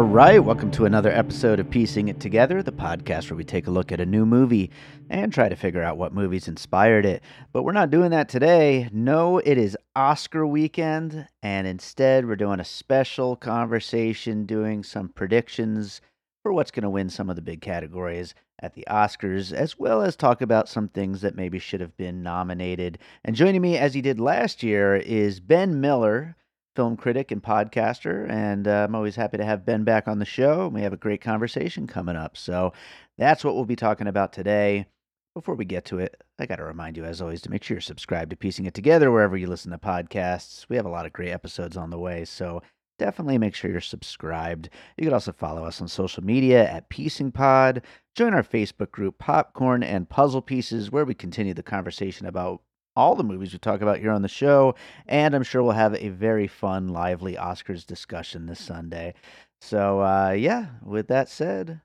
All right, welcome to another episode of Piecing It Together, the podcast where we take a look at a new movie and try to figure out what movies inspired it. But we're not doing that today. No, it is Oscar weekend, and instead we're doing a special conversation, doing some predictions for what's going to win some of the big categories at the Oscars, as well as talk about some things that maybe should have been nominated. And joining me, as he did last year, is Ben Miller film critic and podcaster, and uh, I'm always happy to have Ben back on the show. We have a great conversation coming up. So that's what we'll be talking about today. Before we get to it, I got to remind you, as always, to make sure you're subscribed to Piecing It Together wherever you listen to podcasts. We have a lot of great episodes on the way, so definitely make sure you're subscribed. You can also follow us on social media at Piecing Pod. Join our Facebook group, Popcorn and Puzzle Pieces, where we continue the conversation about all the movies we talk about here on the show. And I'm sure we'll have a very fun, lively Oscars discussion this Sunday. So, uh, yeah, with that said,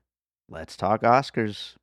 let's talk Oscars.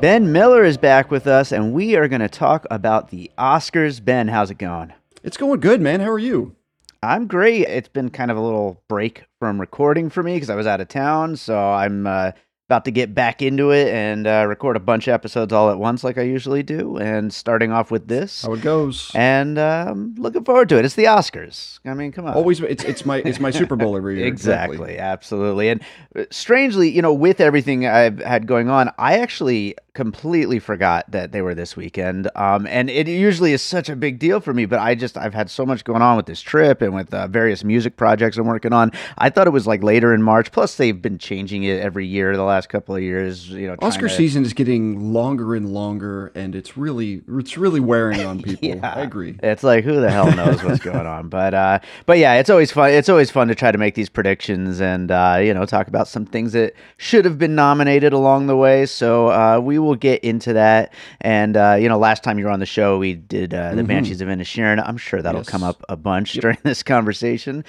Ben Miller is back with us, and we are going to talk about the Oscars. Ben, how's it going? It's going good, man. How are you? I'm great. It's been kind of a little break from recording for me because I was out of town. So I'm uh, about to get back into it and uh, record a bunch of episodes all at once, like I usually do. And starting off with this, How it goes? and um, looking forward to it. It's the Oscars. I mean, come on. Always, it's it's my it's my Super Bowl every year. Exactly, absolutely. And uh, strangely, you know, with everything I've had going on, I actually completely forgot that they were this weekend. Um, and it usually is such a big deal for me, but I just I've had so much going on with this trip and with uh, various music projects I'm working on. I thought it was like later in March. Plus, they've been changing it every year the last couple of years. You know, Oscar to- season is getting longer and longer, and it's really it's really wearing on people. Yeah. I agree. It's like who the hell knows what's going on, but uh, but yeah, it's always fun. It's always fun to try to make these predictions and uh, you know talk about some things that should have been nominated along the way. So uh, we will get into that. And uh, you know, last time you were on the show, we did uh, the Mhm. Banshees of Inisherin. I'm sure that'll Yes. come up a bunch Yep. during this conversation.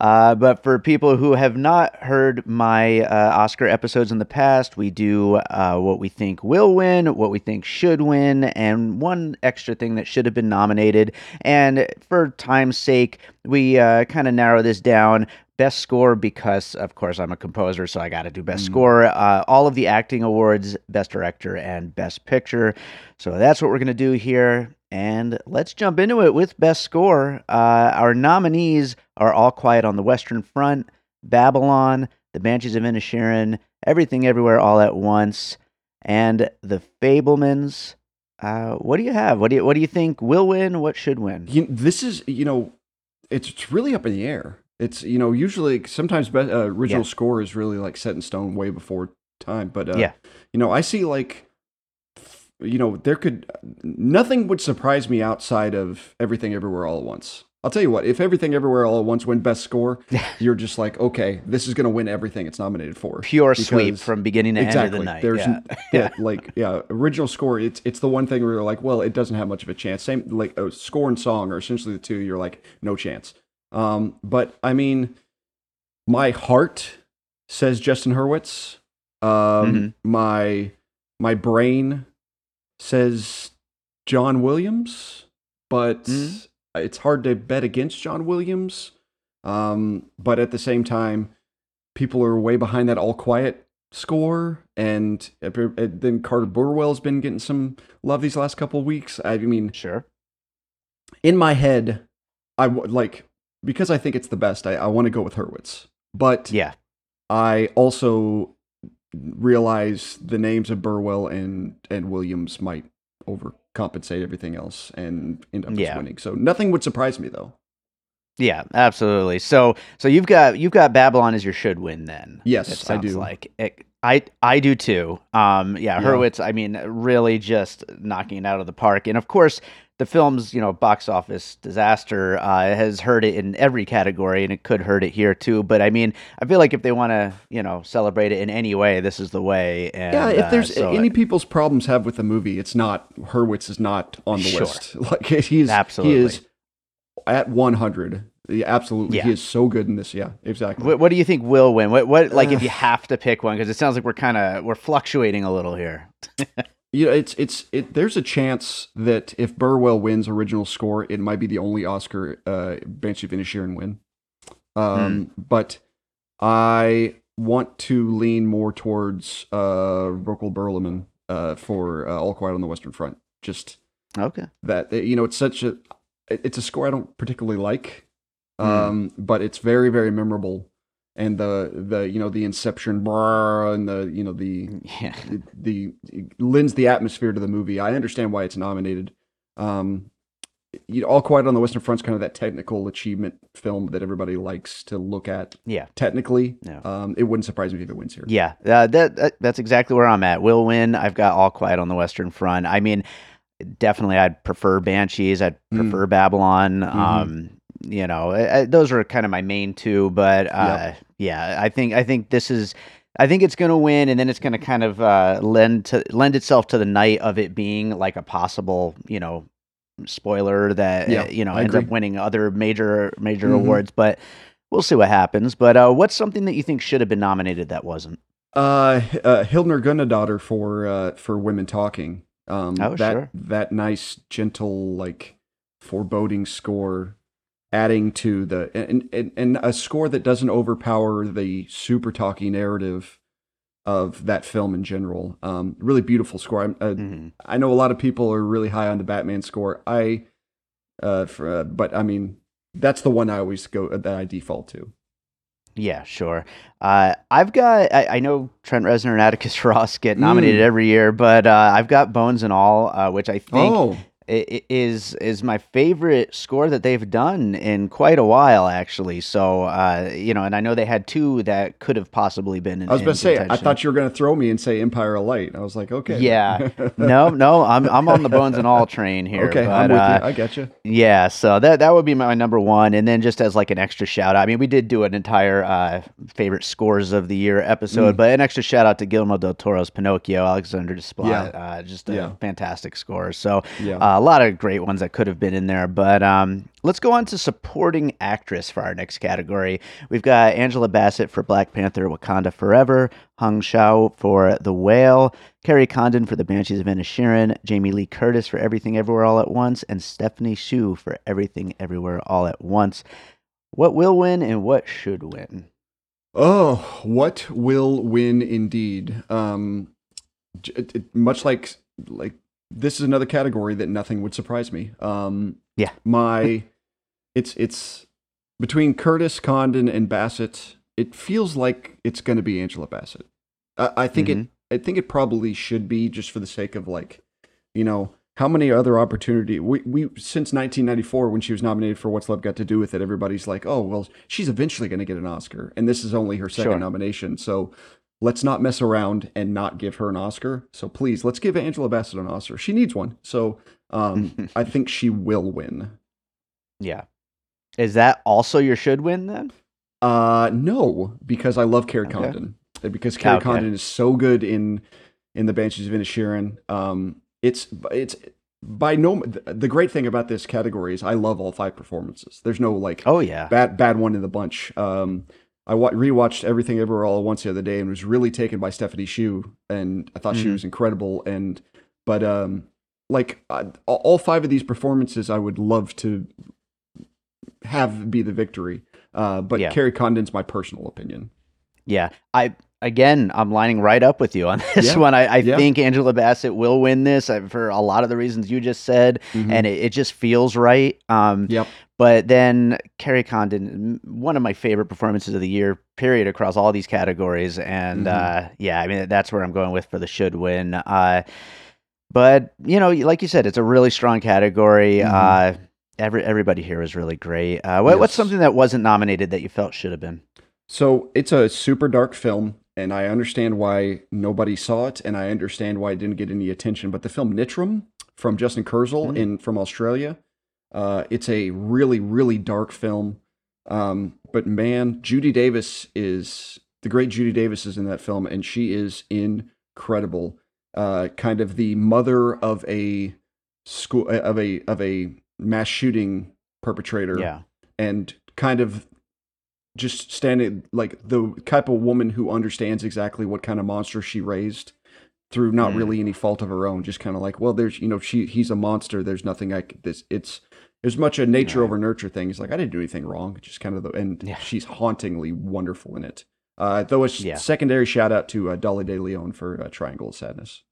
Uh, but for people who have not heard my uh, Oscar episodes in the past, we do uh, what we think will win, what we think should win, and one extra thing that should have been nominated. And for time's sake, we uh, kind of narrow this down. Best score because, of course, I'm a composer, so I got to do best Mm. score. Uh, all of the acting awards, best director, and best picture. So that's what we're going to do here. And let's jump into it with best score. Uh, our nominees are All Quiet on the Western Front, Babylon, The Banshees of Inisherin, Everything Everywhere All at Once, and The Fabelmans. Uh, what do you have? What do you What do you think will win? What should win? You, this is you know, it's, it's really up in the air. It's you know usually sometimes be, uh, original Yeah. score is really like set in stone way before time. But uh, Yeah. you know I see like you know there could nothing would surprise me outside of everything everywhere all at once. I'll tell you what, if everything everywhere all at once win best score, you're just like, okay, this is going to win everything it's nominated for. Pure sweep from beginning to end of the night. There's yeah. yeah, like yeah, original score. It's it's the one thing where you're like, well, it doesn't have much of a chance. Same like uh, score and song are essentially the two. You're like, no chance. Um, but I mean, my heart says Justin Hurwitz. Um, Mhm. my my brain says John Williams, but Mhm. it's hard to bet against John Williams. Um, but at the same time, people are way behind that all quiet score, and uh, then Carter Burwell's been getting some love these last couple weeks. I mean, Sure. in my head, I like because I think it's the best, I, I want to go with Hurwitz. But Yeah. I also realize the names of Burwell and and Williams might overcompensate everything else and end up Yeah. just winning. So nothing would surprise me though. Yeah, absolutely. So so you've got you've got Babylon as your should win then. Yes, I do. like it, I I do too. Um, yeah, Yeah. Hurwitz. I mean, really just knocking it out of the park. And of course, the film's you know box office disaster uh, has hurt it in every category, and it could hurt it here too. But I mean, I feel like if they want to you know celebrate it in any way, this is the way. And, yeah, if uh, there's so- any people's problems have with the movie, it's not Hurwitz is not on the Sure. list. Like he's Absolutely. he is at 100. Yeah, absolutely, Yeah. he is so good in this. Yeah, exactly. What, what do you think will win? What what like if Uh, you have to pick one because it sounds like we're kind of we're fluctuating a little here. you know, it's it's it. There's a chance that if Burwell wins original score, it might be the only Oscar uh, Banshee of Inisherin win. Um, but I want to lean more towards uh, Volker Bertelmann uh, for uh, All Quiet on the Western Front. Just Okay. that you know, it's such a it's a score I don't particularly like, Hmm. um, but it's very very memorable. And the the you know the Inception and the you know the Yeah. the, the lends the atmosphere to the movie. I understand why it's nominated. Um, you know, All Quiet on the Western Front's kind of that technical achievement film that everybody likes to look at. Yeah. Technically, Yeah. um, it wouldn't surprise me if it wins here. Yeah, uh, that, that that's exactly where I'm at. Will win. I've got All Quiet on the Western Front. I mean, definitely, I'd prefer Banshees. I'd Mm. prefer Babylon. Mhm. Um, you know, I, I, those are kind of my main two. But uh, yeah, I think I think this is. I think it's going to win, and then it's going to kind of uh, lend to lend itself to the night of it being like a possible, you know, spoiler that uh, you know I ends up winning other major major Mhm. awards. But we'll see what happens. But uh, what's something that you think should have been nominated that wasn't? Uh, uh Hildur Guðnadóttir for uh for Women Talking. Um, Oh, that sure. that nice, gentle, like foreboding score, adding to the and and, and a score that doesn't overpower the super talky narrative of that film in general. Um, really beautiful score. I'm, uh, Mhm. I know a lot of people are really high on the Batman score. I, uh, for, uh, but I mean, that's the one I always go that I default to. Yeah, sure. Uh, I've got. I, I know Trent Reznor and Atticus Ross get nominated Mm. every year, but uh, I've got Bones and All, uh, which I think Oh, i- i- is is my favorite score that they've done in quite a while, actually. So uh, you know, and I know they had two that could have possibly been. In, I was in to say, I thought you were going to throw me and say Empire of Light. I was like, okay. Yeah. no, no, I'm I'm on the Bones and All train here. okay, but, I'm with uh, you. I get you. Yeah, so that that would be my number one, and then just as like an extra shout out. I mean, we did do an entire uh, favorite scores of the year episode, Mm. but an extra shout out to Guillermo del Toro's Pinocchio, Alexander Desplat, Yeah. uh, just a Yeah. fantastic score. So Yeah. A lot of great ones that could have been in there, but um, let's go on to supporting actress for our next category. We've got Angela Bassett for Black Panther: Wakanda Forever, Hong Chau for The Whale, Kerry Condon for The Banshees of Inisherin, Jamie Lee Curtis for Everything Everywhere All at Once, and Stephanie Hsu for Everything Everywhere All at Once. What will win and what should win? Oh, what will win indeed? Um, much like like this is another category that nothing would surprise me. Um, Yeah. my it's it's between Curtis Condon and Bassett. It feels like it's going to be Angela Bassett. I, I think Mhm. it. I think it probably should be just for the sake of like, you know, how many other opportunity we we since 1994 when she was nominated for What's Love Got to Do with It. Everybody's like, oh well, she's eventually going to get an Oscar, and this is only her second Sure. nomination. So let's not mess around and not give her an Oscar. So please, let's give Angela Bassett an Oscar. She needs one. So um, I think she will win. Yeah. Is that also your should win then? Uh, no, because I love Kerry Okay. Condon. Because Kerry Okay. Condon is so good in in the Banshees of Inisherin. Um, it's it's by no the great thing about this category is I love all five performances. There's no like Oh yeah. bad bad one in the bunch. Um, I wa- rewatched Everything Everywhere All at Once the other day and was really taken by Stephanie Hsu, and I thought she Mhm. was incredible. And but um, like I, all five of these performances, I would love to have be the victory. Uh, but Yeah. Kerry Condon's my personal opinion. Yeah, I again, I'm lining right up with you on this Yeah, one. I, I yeah. think Angela Bassett will win this uh, for a lot of the reasons you just said, Mhm. and it, it just feels right. Um, Yep. But then Kerry Condon, one of my favorite performances of the year, period, across all these categories. And Mhm. uh, yeah, I mean that's where I'm going with for the should win. Uh, but you know, like you said, it's a really strong category. Mhm. Uh, every everybody here is really great. Uh, what, What's something that wasn't nominated that you felt should have been? So it's a super dark film, and I understand why nobody saw it, and I understand why it didn't get any attention. But the film Nitram from Justin Kurzel Mm. in from Australia, uh, it's a really really dark film. Um, but man, Judy Davis is the great Judy Davis is in that film, and she is incredible. Uh, kind of the mother of a school of a of a mass shooting perpetrator Yeah, and kind of just standing like the type of woman who understands exactly what kind of monster she raised through not Mm. really any fault of her own just kind of like well there's you know she he's a monster there's nothing i could this it's as much a nature Right. over nurture thing it's like i didn't do anything wrong just kind of the and Yeah. she's hauntingly wonderful in it uh though a Yeah. secondary shout out to uh, dolly de leon for uh, triangle of sadness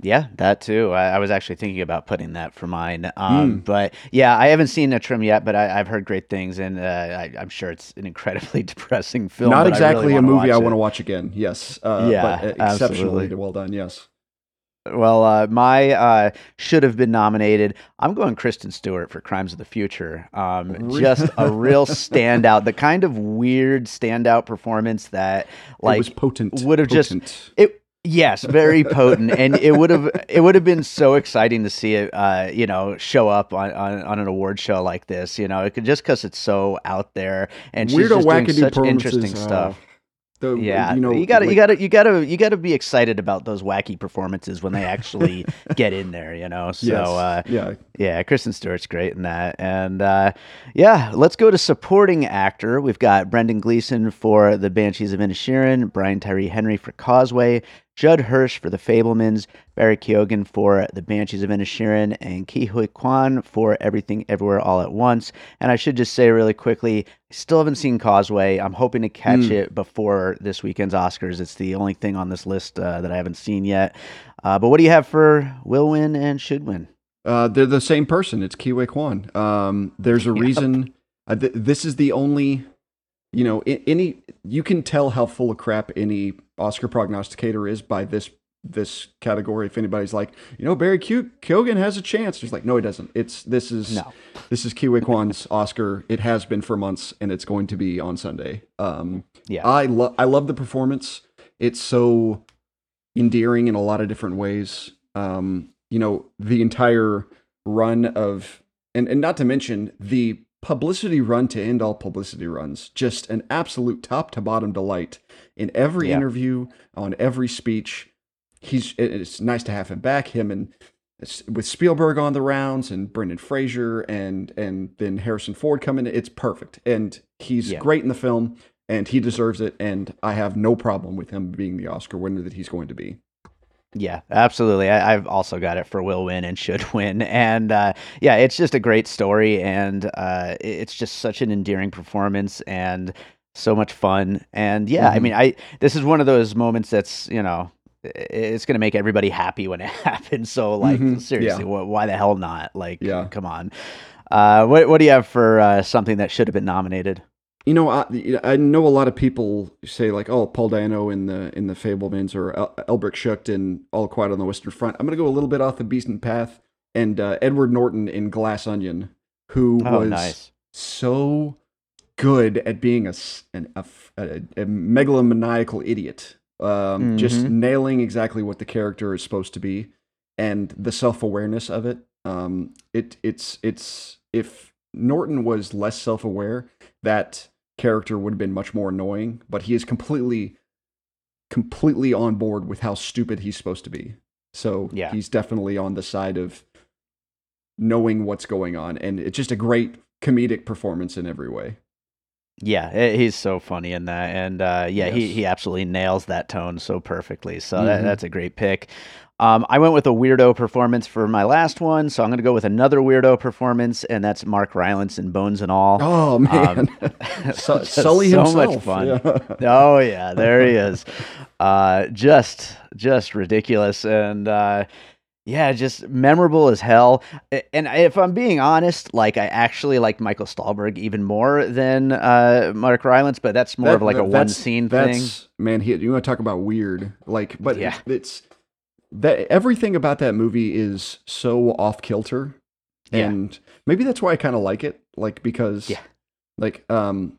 Yeah, that too. I, I was actually thinking about putting that for mine. Um, Mm. But yeah, I haven't seen Nitram yet, but I, I've heard great things, and uh, I, I'm sure it's an incredibly depressing film. not I really exactly a movie i want to watch again yes uh Yeah, but exceptionally absolutely. well done yes Well, uh, my uh, should have been nominated. I'm going Kristen Stewart for Crimes of the Future. Um, just a real standout, the kind of weird standout performance that, like, potent would have just- It yes, very potent, and it would have it would have been so exciting to see it, uh, you know, show up on, on, on an award show like this. You know, it could just because it's so out there and she's weirdo just doing such interesting uh, stuff. the, Yeah, you know, you gotta, like- you gotta, you gotta, you gotta be excited about those wacky performances when they actually get in there. You know, so yes, uh, yeah, yeah, Kristen Stewart's great in that. And uh, yeah, let's go to supporting actor. We've got Brendan Gleeson for The Banshees of Inisherin, Brian Tyree Henry for Causeway, Judd Hirsch for The Fabelmans, Barry Keoghan for The Banshees of Inisherin, and Ke Huy Quan for Everything Everywhere All at Once. And I should just say really quickly, I still haven't seen Causeway. I'm hoping to catch Mm. it before this weekend's Oscars. It's the only thing on this list uh, that I haven't seen yet. Uh, but what do you have for will win and should win? uh, they're the same person. It's Ke Huy Quan. Um, there's a Yep. reason. Uh, th- this is the only, you know, any you can tell how full of crap any Oscar prognosticator is by this this category. If anybody's like, you know, Barry Q- Keoghan has a chance, it's like, no, he doesn't. It's this is No. this is Ke Huy Quan's Oscar. It has been for months, and it's going to be on Sunday. Um, Yeah. I love I love the performance. It's so endearing in a lot of different ways. Um, you know, the entire run of and and not to mention the publicity run to end all publicity runs. Just an absolute top to bottom delight in every Yeah. interview, on every speech. He's it's nice to have him back. Him and with Spielberg on the rounds and Brendan Fraser and and then Harrison Ford coming. It's perfect, and he's Yeah. great in the film, and he deserves it. And I have no problem with him being the Oscar winner that he's going to be. Yeah, absolutely. I, I've also got it for will win and should win, and uh, yeah, it's just a great story, and uh, it's just such an endearing performance and so much fun. And yeah, I Mhm. mean, I this is one of those moments that's you know it's gonna make everybody happy when it happens. So like, Mhm, seriously, yeah. wh- why the hell not? Like, Yeah. come on. Uh, what what do you have for uh, something that should have been nominated? You know, I, I know a lot of people say like, "Oh, Paul Dano in the in the Fabelmans or El- Albrecht Schuch in All Quiet on the Western Front." I'm gonna go a little bit off the beaten path, and uh, Edward Norton in Glass Onion, who Oh, was nice. so good at being a an, a, a- a megalomaniacal idiot, um, just Mhm. nailing exactly what the character is supposed to be, and the self awareness of it. Um, it it's it's if Norton was less self aware, that character would have been much more annoying. But he is completely completely on board with how stupid he's supposed to be. So Yeah. he's definitely on the side of knowing what's going on, and it's just a great comedic performance in every way. Yeah, he's so funny in that, and uh, yeah, he Yes. he absolutely nails that tone so perfectly. So that, Mhm. that's a great pick. Um, I went with a weirdo performance for my last one, so I'm going to go with another weirdo performance, and that's Mark Rylance in Bones and All. Oh man, Su- just Sully so himself. much fun. Yeah. Oh yeah, there he is. Uh, just just ridiculous and uh, yeah, just memorable as hell. And if I'm being honest, like I actually like Michael Stuhlbarg even more than uh, Mark Rylance, but that's more That- of like a one scene thing. Man, he, you want to talk about weird? Like, but Yeah. it's that everything about that movie is so off kilter, Yeah. and maybe that's why I kind of like it. Like because, Yeah. like um,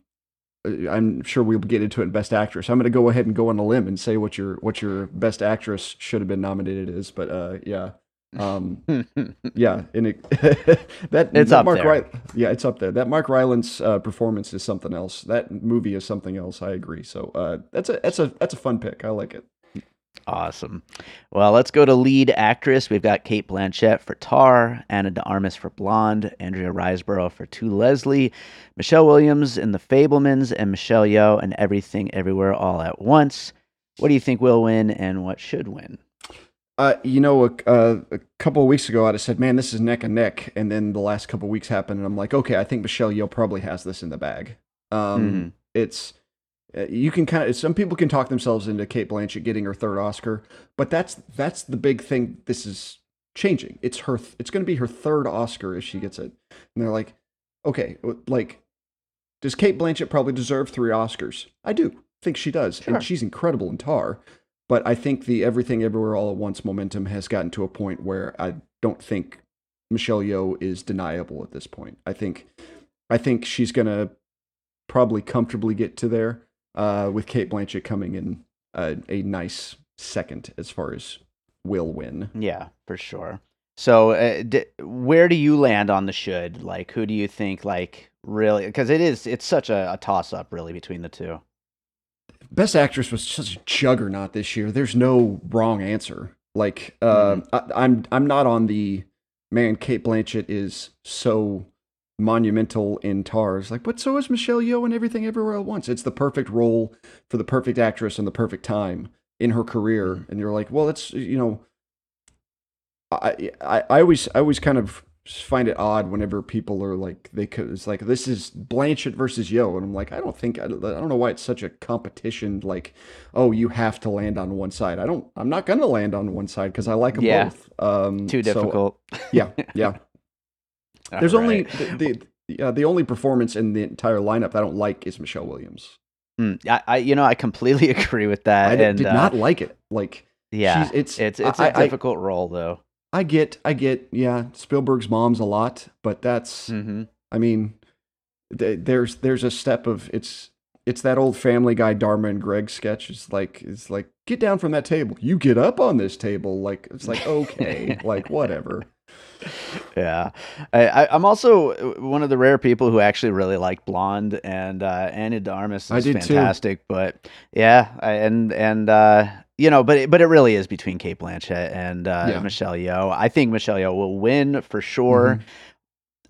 uh, I'm sure we'll get into it in Best Actress. I'm going to go ahead and go on a limb and say what your what your Best Actress should have been nominated is. But uh, yeah. Um, yeah, and it, that It's that up Mark there. Ry- yeah, it's up there. That Mark Rylance uh, performance is something else. That movie is something else. I agree. So uh, that's a that's a that's a fun pick. I like it. Awesome. Well, let's go to lead actress. We've got Cate Blanchett for Tar, Ana de Armas for Blonde, Andrea Riseborough for To Leslie, Michelle Williams in The Fabelmans, and Michelle Yeoh and Everything Everywhere All at Once. What do you think will win and what should win? Uh, you know, a, uh, a couple of weeks ago, I'd have said, "Man, this is neck and neck," and then the last couple of weeks happened, and I'm like, "Okay, I think Michelle Yeoh probably has this in the bag." Um, Mhm. It's you can kind of some people can talk themselves into Cate Blanchett getting her third Oscar, but that's that's the big thing. This is changing. It's her. th- It's going to be her third Oscar if she gets it, and they're like, "Okay, like." Does Cate Blanchett probably deserve three Oscars? I do think she does, Sure. and she's incredible in Tar. But I think the Everything Everywhere All at Once momentum has gotten to a point where I don't think Michelle Yeoh is deniable at this point. I think, I think she's gonna probably comfortably get to there uh, with Cate Blanchett coming in a, a nice second as far as will win. Yeah, for sure. So, uh, d- where do you land on the should? Like, who do you think, like, really? Because it is, it's such a, a toss up, really, between the two. Best Actress was such a juggernaut this year. There's no wrong answer. Like, uh, I, I'm I'm not on the man. Cate Blanchett is so monumental in Tars. Like, but so is Michelle Yeoh and Everything Everywhere at Once. It's the perfect role for the perfect actress and the perfect time in her career. And you're like, well, it's you know, I I, I always I always kind of find it odd whenever people are like they could it's like this is Blanchett versus Yeoh and I'm like I don't think I, don't- I don't know why it's such a competition like oh you have to land on one side I don't I'm not gonna land on one side because I like them Yeah. both um Too so, difficult. yeah yeah There's only the the, uh, the only performance in the entire lineup that I don't like is Michelle Williams Mm, I, I, you know, I completely agree with that. I did, and did uh, not like it like Yeah, it's it's it's I- a difficult role though. I get I get yeah Spielberg's mom's a lot but that's hmm I mean, th- there's there's a step of it's it's that old Family Guy Dharma and Greg sketch. It's like it's like get down from that table. You get up on this table. Like it's like okay, like whatever. Yeah, I, I, I'm also uh, one of the rare people who actually really like Blonde, and uh, Ana de Armas is did too. fantastic. But yeah, I, and and uh, you know, but it, but it really is between Cate Blanchett and uh, Yeah. Michelle Yeoh. I think Michelle Yeoh will win for sure. Mhm.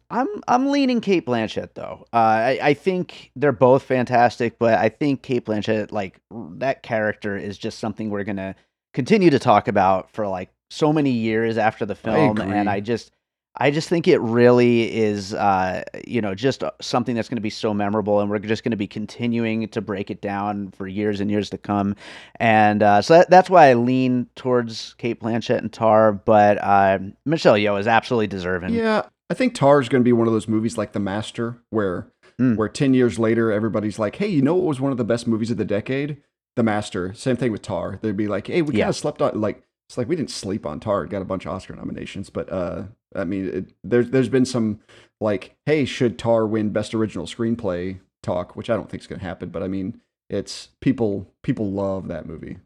I'm I'm leaning Cate Blanchett though. Uh, I I think they're both fantastic, but I think Cate Blanchett, like that character, is just something we're gonna continue to talk about for like so many years after the film, and. I just I just think it really is, uh, you know, just uh, something that's going to be so memorable, and we're just going to be continuing to break it down for years and years to come. And uh, so that, that's why I lean towards Cate Blanchett and Tar, but uh, Michelle Yeoh is absolutely deserving. Yeah, I think Tar is going to be one of those movies like The Master, where Mm. where ten years later everybody's like, hey, you know what was one of the best movies of the decade? The Master. Same thing with Tar. They'd be like, hey, we Yeah. kind of slept on like it's like we didn't sleep on Tar. It got a bunch of Oscar nominations, but uh, I mean, it, there's there's been some like, hey, should Tar win Best Original Screenplay talk, which I don't think is going to happen, but I mean, it's people people love that movie.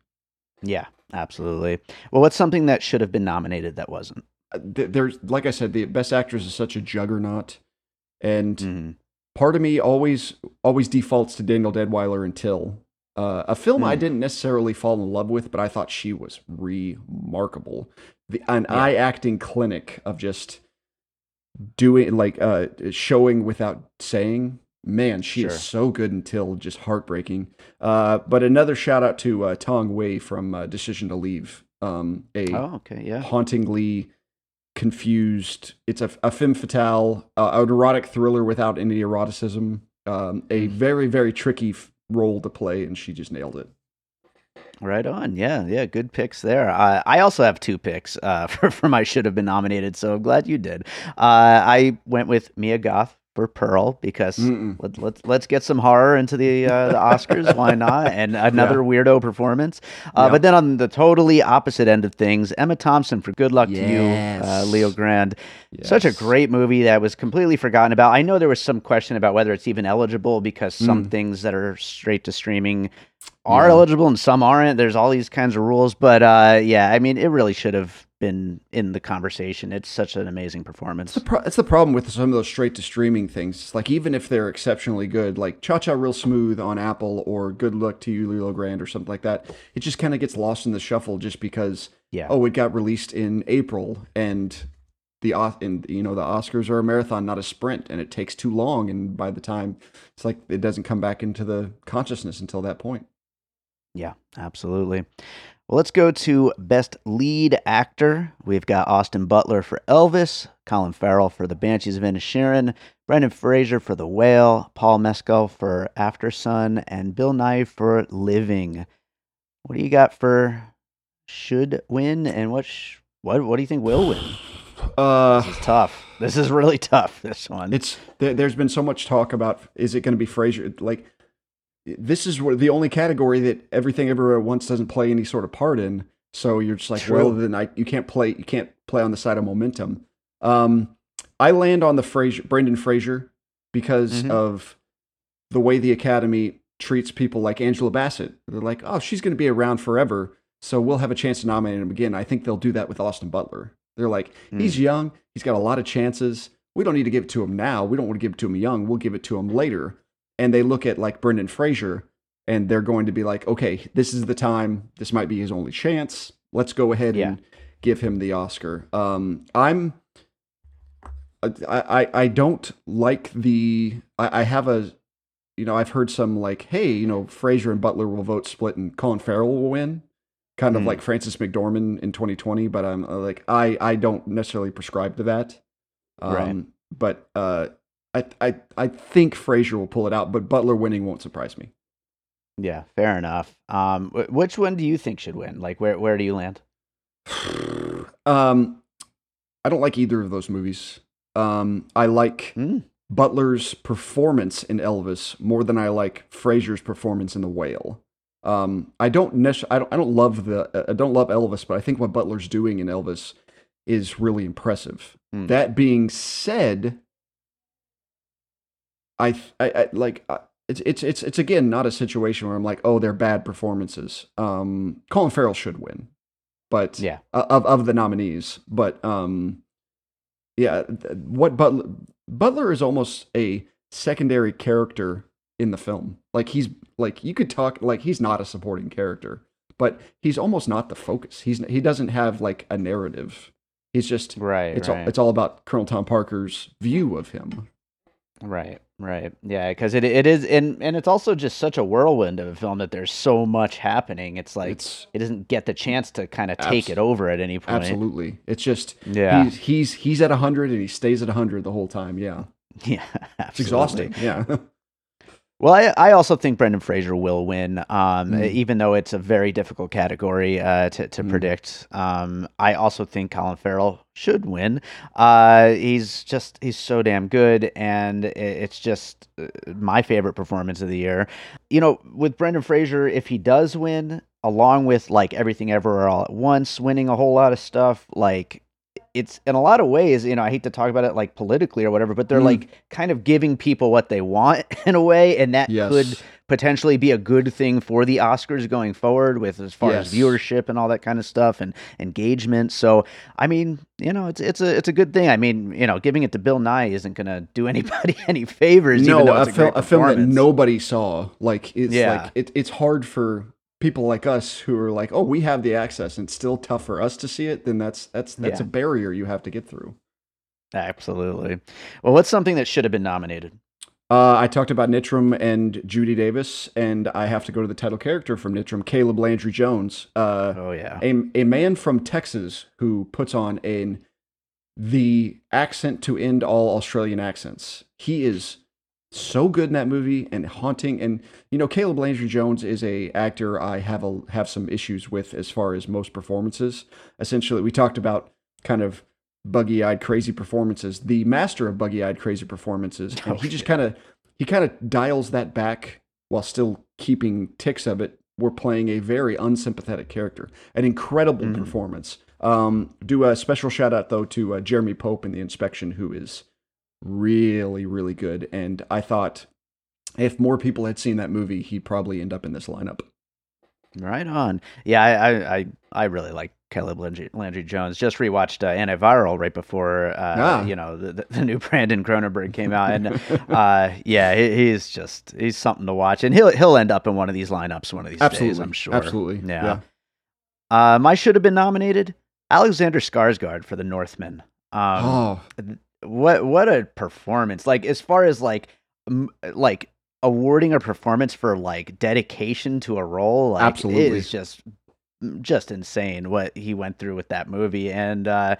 Yeah, absolutely. Well, what's something that should have been nominated that wasn't? Uh, There's like I said, the Best Actress is such a juggernaut, and Mhm. part of me always always defaults to Danielle Deadwyler until uh, a film I Hmm. didn't necessarily fall in love with, but I thought she was remarkable. The an Yeah. eye acting clinic of just doing like uh showing without saying man, she Sure. is so good until just heartbreaking. Uh, but another shout out to uh, Tang Wei from uh, Decision to Leave. Um, a Oh, okay, yeah. hauntingly confused. It's a, a femme fatale, uh, an erotic thriller without any eroticism. Um, a Mm. very very tricky f- role to play, and she just nailed it. Right on. Yeah, yeah. Good picks there. Uh, I also have two picks uh, for, for my should have been nominated, so I'm glad you did. Uh, I went with Mia Goth for Pearl because Mm-mm. let, let's let's get some horror into the uh, the Oscars. Why not? And another weirdo performance. Uh, Yeah. But then on the totally opposite end of things, Emma Thompson for Good Luck to You, uh, Leo Grande. Such a great movie that was completely forgotten about. I know there was some question about whether it's even eligible because some Mm. things that are straight to streaming are Yeah. eligible and some aren't. There's all these kinds of rules, but uh, yeah, I mean, it really should have been in the conversation. It's such an amazing performance. It's the, pro- it's the problem with some of those straight to streaming things. It's like even if they're exceptionally good, like Cha Cha Real Smooth on Apple or Good Luck to You, Leo Grande or something like that, it just kind of gets lost in the shuffle just because Yeah. oh it got released in April and the and you know the Oscars are a marathon, not a sprint, and it takes too long. And by the time it's like it doesn't come back into the consciousness until that point. Yeah, absolutely. Well, let's go to Best Lead Actor. We've got Austin Butler for Elvis, Colin Farrell for The Banshees of Inisherin, Brendan Fraser for The Whale, Paul Mescal for After Sun, and Bill Nighy for Living. What do you got for should win, and what sh- what what do you think will win? Uh, This is tough. This is really tough. This one. It's there, there's been so much talk about is it going to be Fraser? Like this is the only category that everything everywhere at once doesn't play any sort of part in. So you're just like, True. well, then I you can't play you can't play on the side of momentum. Um, I land on the Fraser Brendan Fraser because Mhm. of the way the Academy treats people like Angela Bassett. They're like, oh, she's going to be around forever, so we'll have a chance to nominate him again. I think they'll do that with Austin Butler. They're like, Hmm. he's young, he's got a lot of chances. We don't need to give it to him now. We don't want to give it to him young. We'll give it to him later. And they look at like Brendan Fraser and they're going to be like, okay, this is the time. This might be his only chance. Let's go ahead Yeah. and give him the Oscar. Um, I'm, I, I, I don't like the, I, I have a, you know, I've heard some like, hey, you know, Fraser and Butler will vote split and Colin Farrell will win. Kind of Hmm. like Frances McDormand in 2020, but I'm uh, like, I, I don't necessarily prescribe to that. Um, Right. But uh, I, I, I think Fraser will pull it out, but Butler winning won't surprise me. yeah, fair enough. Um, which one do you think should win? Like, where where do you land? um, I don't like either of those movies. Um, I like Hmm. Butler's performance in Elvis more than I like Fraser's performance in The Whale. Um, I don't necessarily, I don't, I don't love the, I don't love Elvis, but I think what Butler's doing in Elvis is really impressive. Hmm. That being said, I, I, I like, uh, it's, it's, it's, it's again not a situation where I'm like, oh, they're bad performances. Um, Colin Farrell should win, but Yeah. uh, of of the nominees. But um, yeah, what Butler Butler is almost a secondary character in the film. Like he's like you could talk like he's not a supporting character, but he's almost not the focus. He's he doesn't have like a narrative. He's just Right. it's right. all it's all about Colonel Tom Parker's view of him. Right, right. Yeah, because it it is and and it's also just such a whirlwind of a film that there's so much happening. It's like It's it doesn't get the chance to kind of take it over at any point. absolutely. It's just Yeah. he's he's he's at hundred and he stays at hundred the whole time. Yeah, Yeah. it's exhausting. Yeah. Well, I, I also think Brendan Fraser will win, um, Mm. even though it's a very difficult category uh, to, to Mm. predict. Um, I also think Colin Farrell should win. Uh, he's just he's so damn good, and it's just uh, my favorite performance of the year. You know, with Brendan Fraser, if he does win, along with like Everything Everywhere All at Once, winning a whole lot of stuff, like it's in a lot of ways, you know, I hate to talk about it like politically or whatever, but they're Mm. like kind of giving people what they want in a way, and that yes. could potentially be a good thing for the Oscars going forward with as far as viewership and all that kind of stuff and engagement. So, I mean, you know, it's it's a it's a good thing. I mean, you know, giving it to Bill Nighy isn't going to do anybody any favors. no, a, a, film, a film that nobody saw. Like it's Yeah. like it, it's hard for people like us who are like, oh, we have the access, and it's still tough for us to see it. Then that's that's that's Yeah. a barrier you have to get through. Absolutely. Well, what's something that should have been nominated? Uh, I talked about Nitram and Judy Davis, and I have to go to the title character from Nitram, Caleb Landry Jones. Uh, Oh yeah. a, a man from Texas who puts on an the accent to end all Australian accents. He is so good in that movie and haunting. And you know, Caleb Landry Jones is a actor I have a have some issues with as far as most performances. Essentially, we talked about kind of buggy eyed crazy performances. The master of buggy eyed crazy performances, and Oh, he just kind of he kind of dials that back while still keeping tics of it. We're playing a very unsympathetic character, an incredible Mhm. performance. Um, do a special shout out though to uh, Jeremy Pope in the inspection, who is really really good. And I thought if more people had seen that movie, he'd probably end up in this lineup. Right on. Yeah, I I I, I really like Caleb Landry, Landry Jones. Just rewatched uh, Antiviral right before uh, Ah. you know the, the, new Brandon Cronenberg came out, and uh, yeah, he, he's just he's something to watch, and he'll he'll end up in one of these lineups one of these absolutely, days, I'm sure. absolutely, Yeah. Um, I should have been nominated. Alexander Skarsgård for The Northman. Um, oh, what what a performance! Like as far as like m- like awarding a performance for like dedication to a role, like, Absolutely. it is just just insane what he went through with that movie. And uh,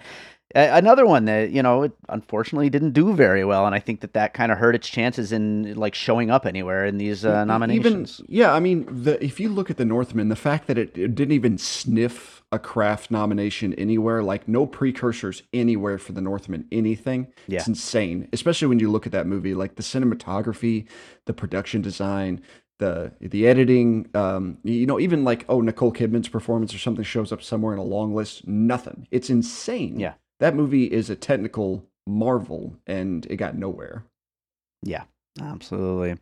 another one that you know it unfortunately didn't do very well, and I think that that kind of hurt its chances in like showing up anywhere in these uh, nominations. Even yeah, I mean, the if you look at the Northman, the fact that it, it didn't even sniff a craft nomination anywhere, like no precursors anywhere for the Northman, anything, Yeah. it's insane. Especially when you look at that movie, like the cinematography, the production design, the the editing, um, you know, even like oh Nicole Kidman's performance or something shows up somewhere in a long list. Nothing. It's insane. Yeah. That movie is a technical marvel, and it got nowhere. Yeah, absolutely.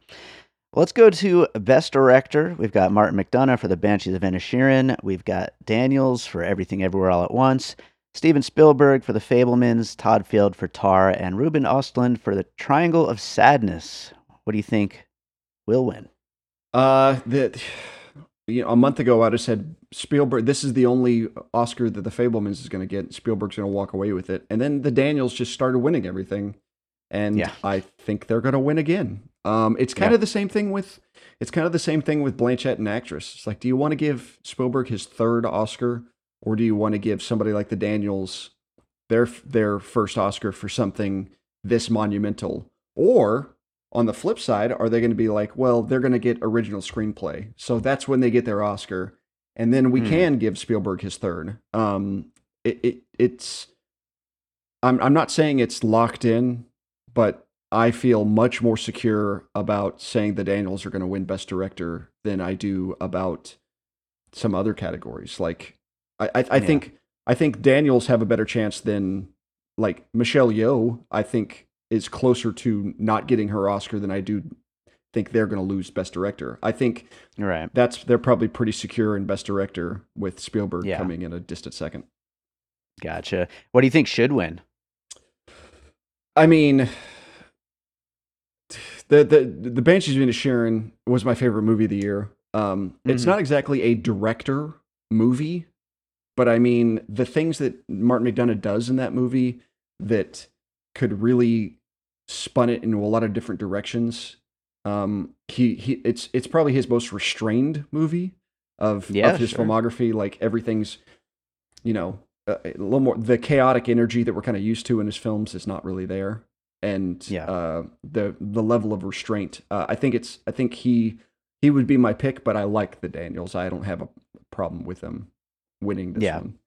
Let's go to Best Director. We've got Martin McDonagh for The Banshees of Inisherin. We've got Daniels for Everything Everywhere All at Once. Steven Spielberg for The Fabelmans. Todd Field for Tar. And Ruben Östlund for The Triangle of Sadness. What do you think will win? Uh, that you know, a month ago I'd have said Spielberg. This is the only Oscar that the Fabelmans is going to get. Spielberg's going to walk away with it, and then the Daniels just started winning everything, and Yeah. I think they're going to win again. Um, it's kind Yeah. of the same thing with it's kind of the same thing with Blanchett and actress. It's like, do you want to give Spielberg his third Oscar, or do you want to give somebody like the Daniels their their first Oscar for something this monumental, or on the flip side, are they going to be like, well, they're going to get original screenplay, so that's when they get their Oscar, and then we Hmm. can give Spielberg his third. Um, it, it it's, I'm I'm not saying it's locked in, but I feel much more secure about saying the Daniels are going to win Best Director than I do about some other categories. Like, I I, I Yeah. think I think Daniels have a better chance than like Michelle Yeoh. I think is closer to not getting her Oscar than I do think they're going to lose Best Director. I think Right. that's they're probably pretty secure in Best Director with Spielberg Yeah. coming in a distant second. Gotcha. What do you think should win? I mean, the the the Banshees of Inisherin was my favorite movie of the year. Um, it's Mhm. not exactly a director movie, but I mean the things that Martin McDonagh does in that movie that could really spun it into a lot of different directions. Um, he he, it's it's probably his most restrained movie of Yeah, of his sure. filmography. Like everything's, you know, uh, a little more the chaotic energy that we're kind of used to in his films is not really there and Yeah. uh, the the level of restraint. Uh, I think it's I think he he would be my pick, but I like the Daniels. I don't have a problem with them winning this Yeah. one.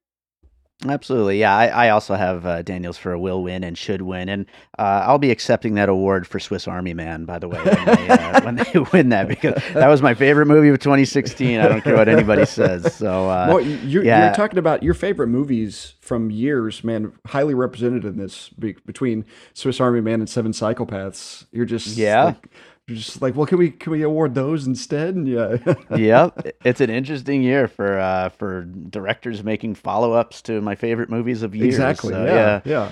Absolutely. Yeah, I, I also have uh, Daniels for a will win and should win, and uh, I'll be accepting that award for Swiss Army Man. By the way, when they, uh, when they win that, because that was my favorite movie of 2016. I don't care what anybody says. So uh, well, you're, yeah. you're talking about your favorite movies from years, man. Highly represented in this be- between Swiss Army Man and Seven Psychopaths. You're just Yeah. like, just like, well, can we can we award those instead? And yeah, yep, it's an interesting year for uh, for directors making follow ups to my favorite movies of years. exactly. So, yeah, yeah.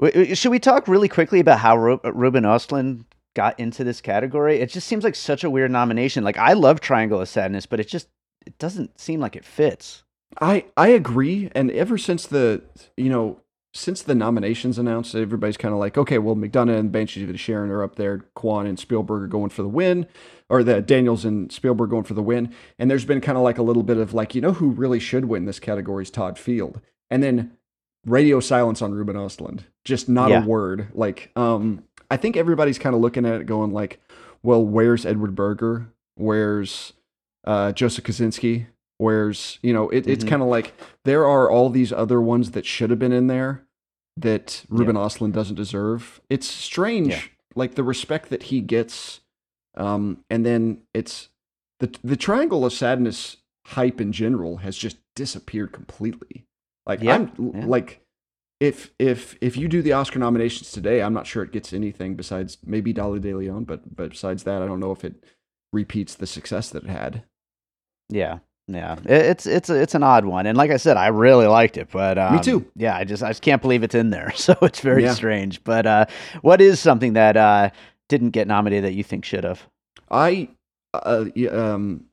W- Should we talk really quickly about how Ru- Ruben Östlund got into this category? It just seems like such a weird nomination. Like I love Triangle of Sadness, but it just it doesn't seem like it fits. I I agree, and ever since the you know since the nominations announced, everybody's kind of like, okay, well, McDonagh and Banshees of Inisherin are up there. Kwan and Spielberg are going for the win, or the Daniels and Spielberg going for the win. And there's been kind of like a little bit of like, you know, who really should win this category is Todd Field. And then radio silence on Ruben Ostlund, just not Yeah. a word. Like, um, I think everybody's kind of looking at it, going like, well, where's Edward Berger? Where's uh, Joseph Kosinski? Where's you know, it, it's Mhm. kind of like there are all these other ones that should have been in there that Ruben Ostlund doesn't deserve. It's strange, Yeah. like the respect that he gets, um, and then it's the the Triangle of Sadness hype in general has just disappeared completely. Like Yeah, I'm yeah. like if if if you do the Oscar nominations today, I'm not sure it gets anything besides maybe Dolly De Leon, but but besides that, I don't know if it repeats the success that it had. Yeah, yeah. It's it's it's an odd one, and like I said, I really liked it, but um, too. Yeah, I just I just can't believe it's in there, so it's very Yeah. strange. But uh, what is something that uh, didn't get nominated that you think should have? I, uh, um,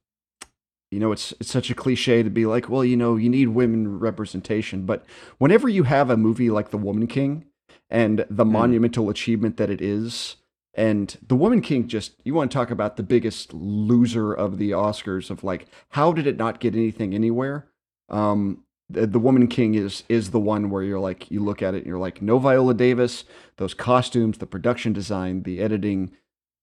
you know, it's it's such a cliche to be like, well, you know, you need women representation, but whenever you have a movie like The Woman King and the Mm. monumental achievement that it is, and The Woman King, just you want to talk about the biggest loser of the Oscars of like, how did it not get anything anywhere? Um, the, the Woman King is is the one where you're like, you look at it and you're like, no Viola Davis, those costumes, the production design, the editing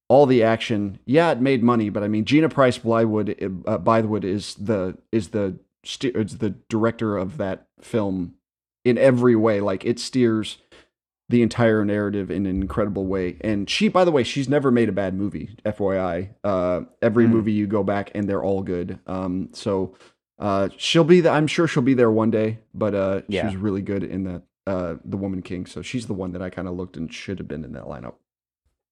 all the action. Yeah, it made money, but I mean, Gina Prince Blywood, uh, Bythewood is the is the is the director of that film in every way. Like it steers the entire narrative in an incredible way. And she, by the way, she's never made a bad movie. FYI, uh, every Mm. movie you go back and they're all good. Um, so uh, she'll be. The, I'm sure she'll be there one day. But uh, Yeah. she was really good in that. Uh, the Woman King. So she's the one that I kind of looked and should have been in that lineup.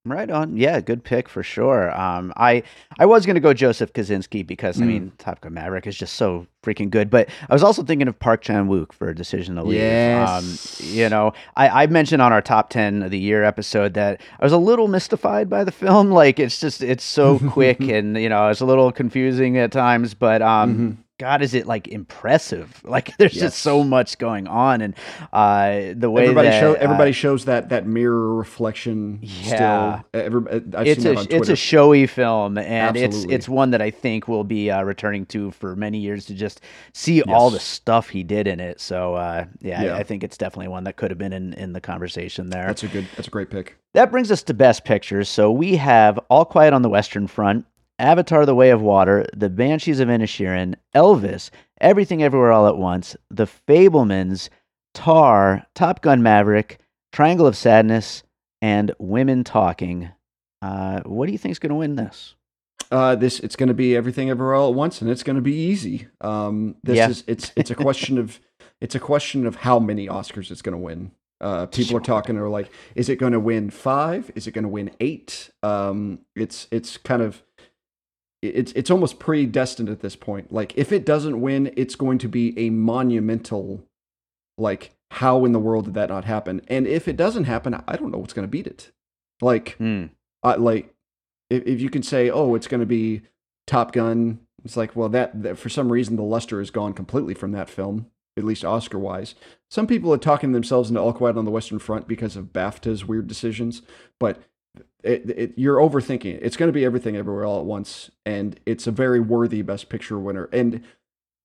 Right on. Yeah, good pick for sure. Um, I I was gonna go Joseph Kosinski because I Mm. mean Top Gun Maverick is just so freaking good. But I was also thinking of Park Chan Wook for a Decision to Leave. Yes. Um, you know, I, I mentioned on our top ten of the year episode that I was a little mystified by the film. Like it's just it's so quick and you know it's a little confusing at times. But um, Mhm. God, is it like impressive? Like there's Yes. just so much going on, and uh, the way everybody that, show uh, everybody shows that that mirror reflection Yeah. still every, I've it's seen a it's a showy film, and Absolutely. it's it's one that I think we'll be uh, returning to for many years to just see all the stuff he did in it. So uh, yeah, Yeah. I, I think it's definitely one that could have been in in the conversation there. that's a good that's a great pick That brings us to Best Pictures. So we have All Quiet on the Western Front, Avatar: The Way of Water, The Banshees of Inisherin, Elvis, Everything Everywhere All at Once, The Fabelmans, Tar, Top Gun Maverick, Triangle of Sadness, and Women Talking. Uh, what do you think is going to win this? uh this it's going to be everything everywhere all at once and it's going to be easy um this Yeah. is it's it's a question of it's a question of how many oscars it's going to win uh people are talking are like is it going to win 5 is it going to win 8 um it's it's kind of it's it's almost predestined at this point. Like if it doesn't win it's going to be a monumental like how in the world did that not happen? And if it doesn't happen i don't know what's going to beat it. Like Hmm. uh, like if, if you can say oh it's going to be top gun it's like well that, that for some reason the luster is gone completely from that film at least oscar wise some people are talking themselves into all quiet on the western front because of bafta's weird decisions but it, it, you're overthinking it it's going to be everything everywhere all at once and it's a very worthy best picture winner and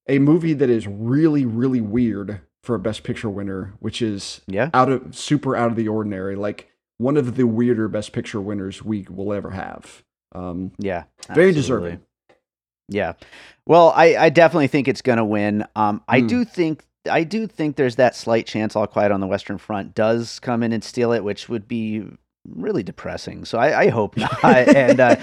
a movie that is really really weird for a best picture winner which is Yeah. out of super out of the ordinary like one of the weirder best picture winners we will ever have um Yeah. very absolutely. deserving Yeah. Well, I, I definitely think it's going to win. Um, I Hmm. do think I do think there's that slight chance All Quiet on the Western Front does come in and steal it, which would be really depressing. So I, I hope not. and uh,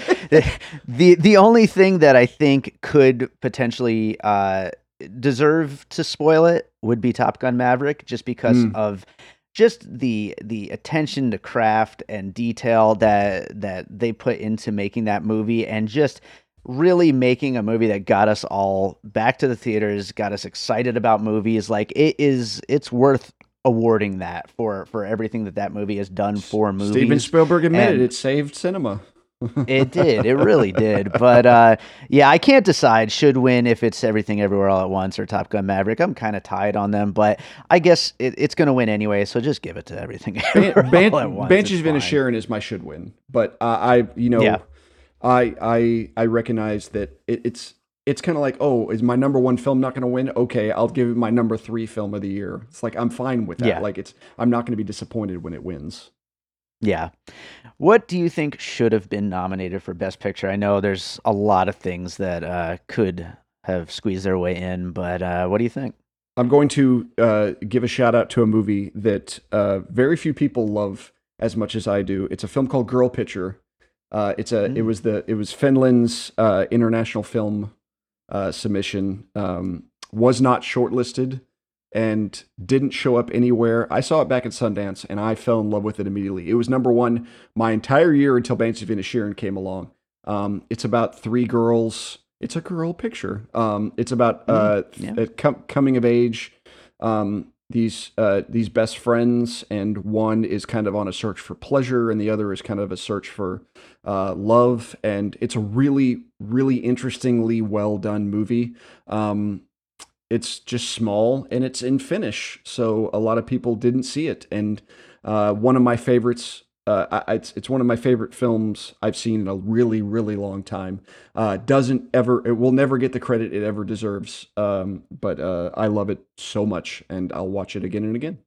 the, the only thing that I think could potentially uh, deserve to spoil it would be Top Gun Maverick, just because Hmm. of just the the attention to craft and detail that that they put into making that movie and just really making a movie that got us all back to the theaters got us excited about movies like it is it's worth awarding that for for everything that that movie has done for movies steven spielberg admitted and- it saved cinema it did. It really did. But uh, yeah, I can't decide should win if it's Everything Everywhere All at Once or Top Gun Maverick. I'm kind of tied on them, but I guess it, it's going to win anyway. So just give it to Everything Everywhere Ban- All at Once. Banshees of. Inisherin is my should win, but uh, I, you know, Yeah. I, I, I recognize that it, it's, it's kind of like, oh, is my number one film not going to win? Okay, I'll give it my number three film of the year. It's like I'm fine with that. Yeah. Like it's, I'm not going to be disappointed when it wins. Yeah. What do you think should have been nominated for Best Picture? I know there's a lot of things that uh, could have squeezed their way in, but uh, what do you think? I'm going to uh, give a shout out to a movie that uh, very few people love as much as I do. It's a film called Girl Picture. Uh, it's a it Mm. was the it was Finland's uh, international film uh, submission. Um, was not shortlisted and didn't show up anywhere. I saw it back at Sundance and I fell in love with it immediately. It was number one my entire year until Banshees of Inisherin came along. Um, it's about three girls. It's a girl picture. Um, it's about uh, yeah. th- com- coming of age. Um, these uh, these best friends, and one is kind of on a search for pleasure, and the other is kind of a search for uh, love. And it's a really, really interestingly well done movie. Um, it's just small and it's in Finnish, so a lot of people didn't see it. And uh, one of my favorites. Uh, I, it's it's one of my favorite films I've seen in a really really long time. Uh, doesn't ever it will never get the credit it ever deserves. Um, but uh, I love it so much, and I'll watch it again and again.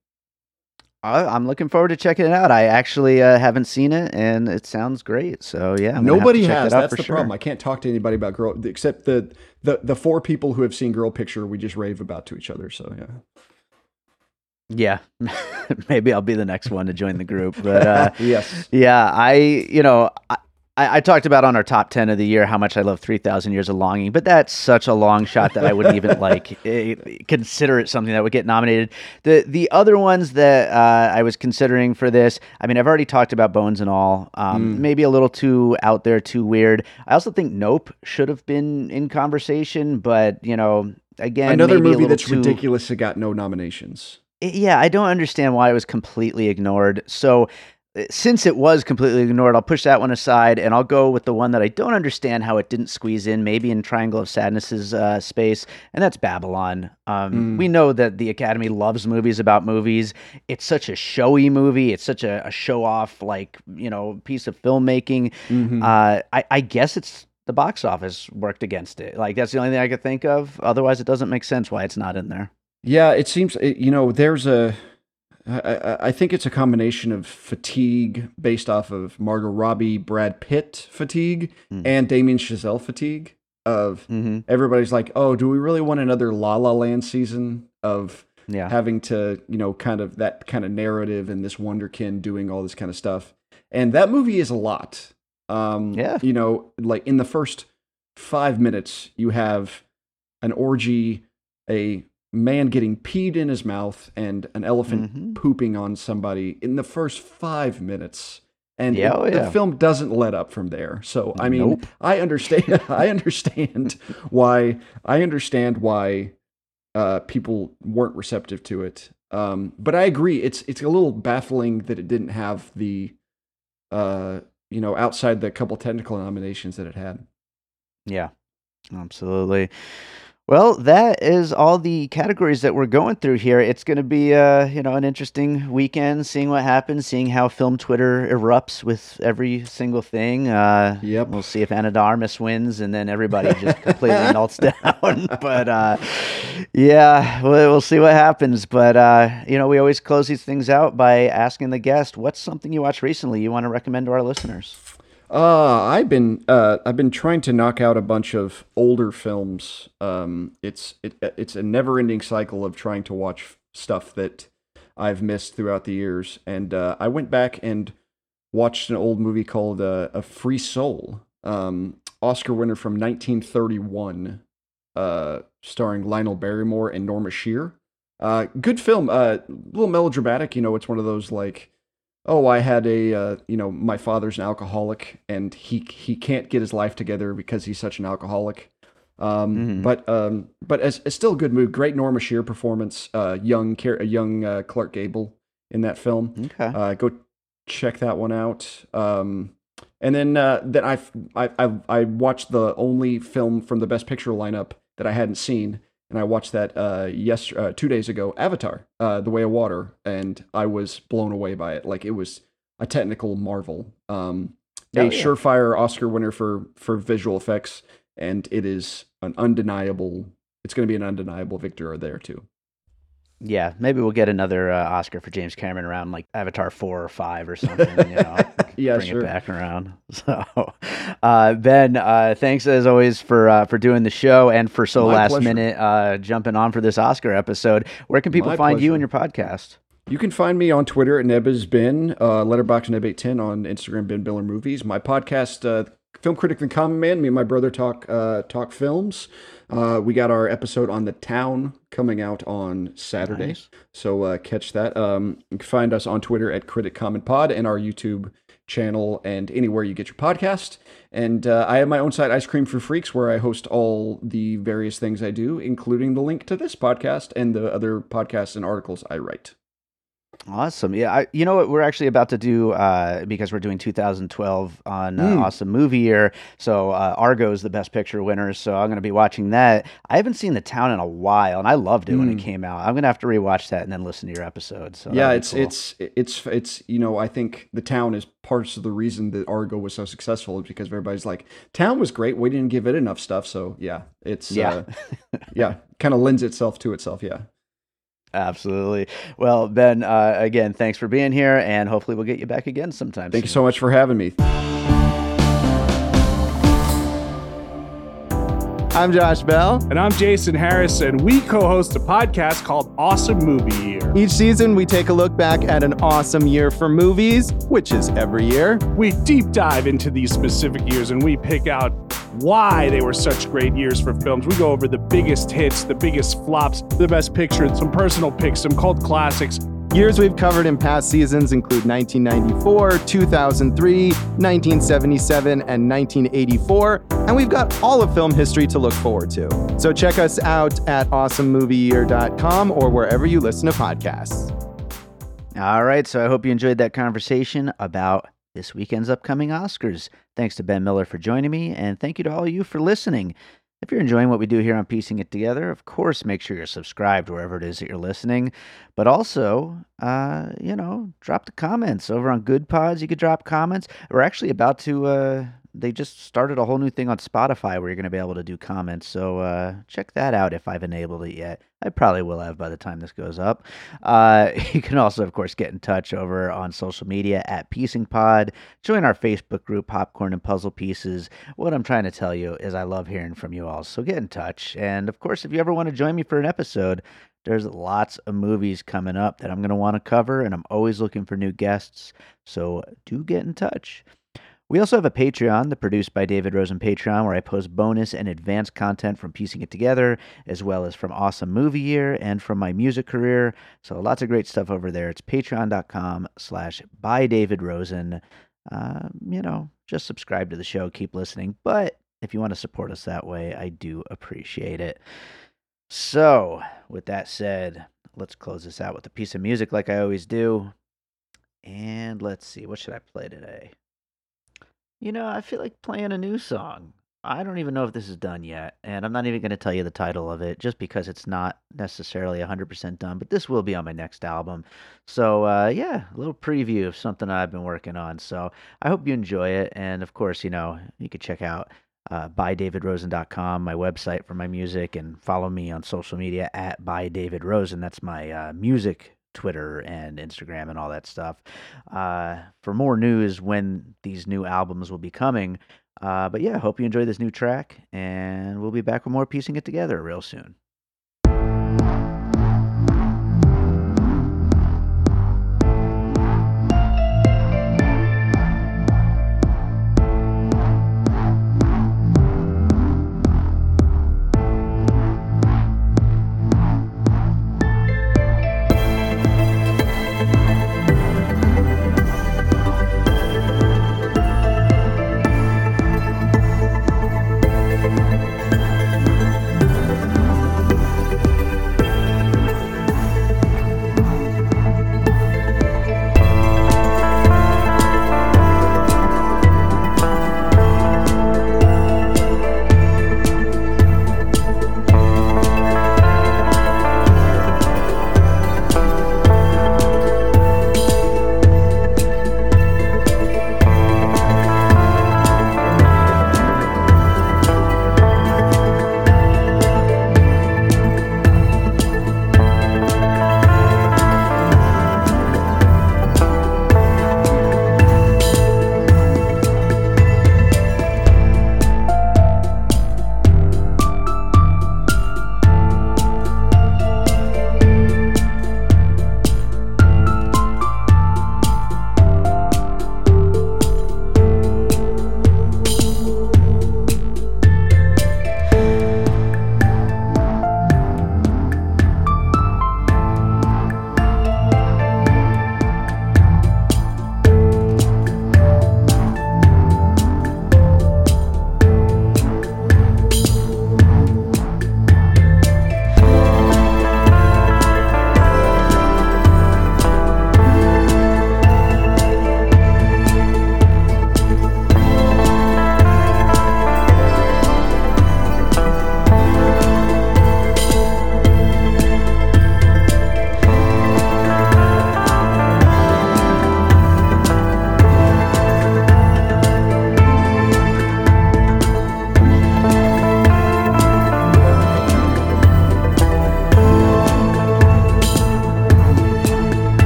I, I'm looking forward to checking it out. I actually uh, haven't seen it, and it sounds great. So yeah, I'm gonna have to Nobody has. that That's the sure. problem. I can't talk to anybody about girl except the the the four people who have seen Girl Picture. We just rave about to each other. So yeah. Yeah, maybe I'll be the next one to join the group. But uh, yes. yeah, I you know I, I talked about on our top ten of the year how much I love Three Thousand Years of Longing, but that's such a long shot that I wouldn't even like eh, consider it something that would get nominated. The the other ones that uh, I was considering for this, I mean, I've already talked about Bones and all. Um, Mm. Maybe a little too out there, too weird. I also think Nope should have been in conversation, but you know. Again, Another maybe movie that's too, ridiculous that got no nominations. Yeah, I don't understand why it was completely ignored. So, uh, since it was completely ignored, I'll push that one aside and I'll go with the one that I don't understand how it didn't squeeze in, maybe in Triangle of Sadness's uh, space, and that's Babylon. Um, Mm. We know that the Academy loves movies about movies. It's such a showy movie. It's such a, a show off, like you know, piece of filmmaking. Mhm. Uh, I, I guess it's the box office worked against it. Like that's the only thing I could think of. Otherwise, it doesn't make sense why it's not in there. Yeah, it seems you know there's a. I, think it's a combination of fatigue based off of Margot Robbie, Brad Pitt fatigue, Mm. and Damien Chazelle fatigue. Of Mm-hmm. everybody's like, oh, do we really want another La La Land season of Yeah. having to you know kind of that kind of narrative and this wonderkin doing all this kind of stuff and that movie is a lot um Yeah. you know like in the first five minutes you have an orgy a man getting peed in his mouth and an elephant Mhm. pooping on somebody in the first five minutes and Yeah, oh, the film doesn't let up from there so i mean Nope. i understand i understand why i understand why uh, people weren't receptive to it. Um, but I agree, it's it's a little baffling that it didn't have the, uh, you know, outside the couple technical nominations that it had. Yeah, absolutely. Well, that is all the categories that we're going through here. It's going to be, uh, you know, an interesting weekend, seeing what happens, seeing how film Twitter erupts with every single thing. Uh, Yep. We'll see if Armas wins, and then everybody just completely melts down. But uh, yeah, we'll, we'll see what happens. But uh, you know, we always close these things out by asking the guest, "What's something you watched recently you want to recommend to our listeners?" Uh, I've been uh, I've been trying to knock out a bunch of older films. Um, it's it, it's a never ending cycle of trying to watch stuff that I've missed throughout the years. And uh, I went back and watched an old movie called uh, A Free Soul, um, Oscar winner from 1931, uh, starring Lionel Barrymore and Norma Shearer. Uh, good film. Uh, a little melodramatic. You know, it's one of those like oh, I had a, uh, you know, my father's an alcoholic and he he can't get his life together because he's such an alcoholic. Um, Mhm. But um, but as, it's still a good movie. Great Norma Shearer performance. Uh, young young uh, Clark Gable in that film. Okay. Uh, go check that one out. Um, and then uh, then I I I watched the only film from the Best Picture lineup that I hadn't seen, and I watched that uh, yes uh, two days ago, Avatar, uh, The Way of Water, and I was blown away by it. Like it was a technical marvel. Um, a Oh, yeah. surefire Oscar winner for for visual effects, and it is an undeniable. It's going to be an undeniable victor there too. Yeah, maybe we'll get another uh, Oscar for James Cameron around like Avatar four or five or something. You know, Yeah, bring sure. it back around. So, uh, Ben, uh, thanks as always for uh, for doing the show and for so My last pleasure. minute uh, jumping on for this Oscar episode. Where can people My find you and your podcast? You can find me on Twitter at nebizbin, uh, Letterboxd neb810 on Instagram, Ben Miller Movies. My podcast, uh, Film Critic and Common Man, me and my brother talk uh, talk films. Uh, we got our episode on The Town coming out on Saturday, Nice. so uh, catch that. Um, you can find us on Twitter at Critic Common Pod and our YouTube channel and anywhere you get your podcast. And uh, I have my own site, Ice Cream for Freaks, where I host all the various things I do, including the link to this podcast and the other podcasts and articles I write. Awesome. Yeah, I, you know what we're actually about to do uh, because we're doing 2012 on uh, Mm. Awesome Movie Year. So uh, Argo is the Best Picture winner. So I'm going to be watching that. I haven't seen The Town in a while, and I loved it when it Mm. came out. I'm going to have to rewatch that and then listen to your episode. So yeah, it's cool. it's it's it's you know I think the town is parts of the reason that Argo was so successful is because everybody's like town was great, we didn't give it enough stuff, so yeah, it's Yeah. uh, yeah, kind of lends itself to itself, yeah. Absolutely. Well, Ben, uh, again, thanks for being here, and hopefully we'll get you back again sometime. Thank you so much for having me. I'm Josh Bell. And I'm Jason Harris, and we co host a podcast called Awesome Movie Year. Each season, we take a look back at an awesome year for movies, which is every year. We deep dive into these specific years and we pick out why they were such great years for films. We go over the biggest hits, the biggest flops, the best pictures, some personal picks, some cult classics. Years we've covered in past seasons include 1994, 2003, 1977, and 1984, and we've got all of film history to look forward to. So check us out at awesomemovieyear.com or wherever you listen to podcasts. All right, so I hope you enjoyed that conversation about this weekend's upcoming Oscars. Thanks to Ben Miller for joining me, and thank you to all of you for listening. If you're enjoying what we do here on Piecing It Together, of course, make sure you're subscribed wherever it is that you're listening. But also, uh, you know, drop the comments over on Goodpods. You could drop comments. We're actually about to. Uh, they just started a whole new thing on Spotify where you're going to be able to do comments. So uh, check that out if I've enabled it yet. I probably will have by the time this goes up. Uh, you can also, of course, get in touch over on social media at Piecing Pod. Join our Facebook group, Popcorn and Puzzle Pieces. What I'm trying to tell you is I love hearing from you all. So get in touch. And of course, if you ever want to join me for an episode, there's lots of movies coming up that I'm going to want to cover, and I'm always looking for new guests. So do get in touch. We also have a Patreon, the Produced by David Rosen Patreon, where I post bonus and advanced content from piecing it together, as well as from Awesome Movie Year and from my music career. So lots of great stuff over there. It's patreon.com slash by David Rosen. Uh, you know, just subscribe to the show, keep listening. But if you want to support us that way, I do appreciate it. So, with that said, let's close this out with a piece of music like I always do. And let's see, what should I play today? You know, I feel like playing a new song. I don't even know if this is done yet, and I'm not even going to tell you the title of it just because it's not necessarily 100% done, but this will be on my next album. So, uh, yeah, a little preview of something I've been working on. So, I hope you enjoy it. And of course, you know, you could check out uh, bydavidrosen.com, my website for my music, and follow me on social media at bydavidrosen. That's my uh, music Twitter and Instagram and all that stuff uh, for more news when these new albums will be coming. Uh, but yeah, hope you enjoy this new track, and we'll be back with more piecing it together real soon.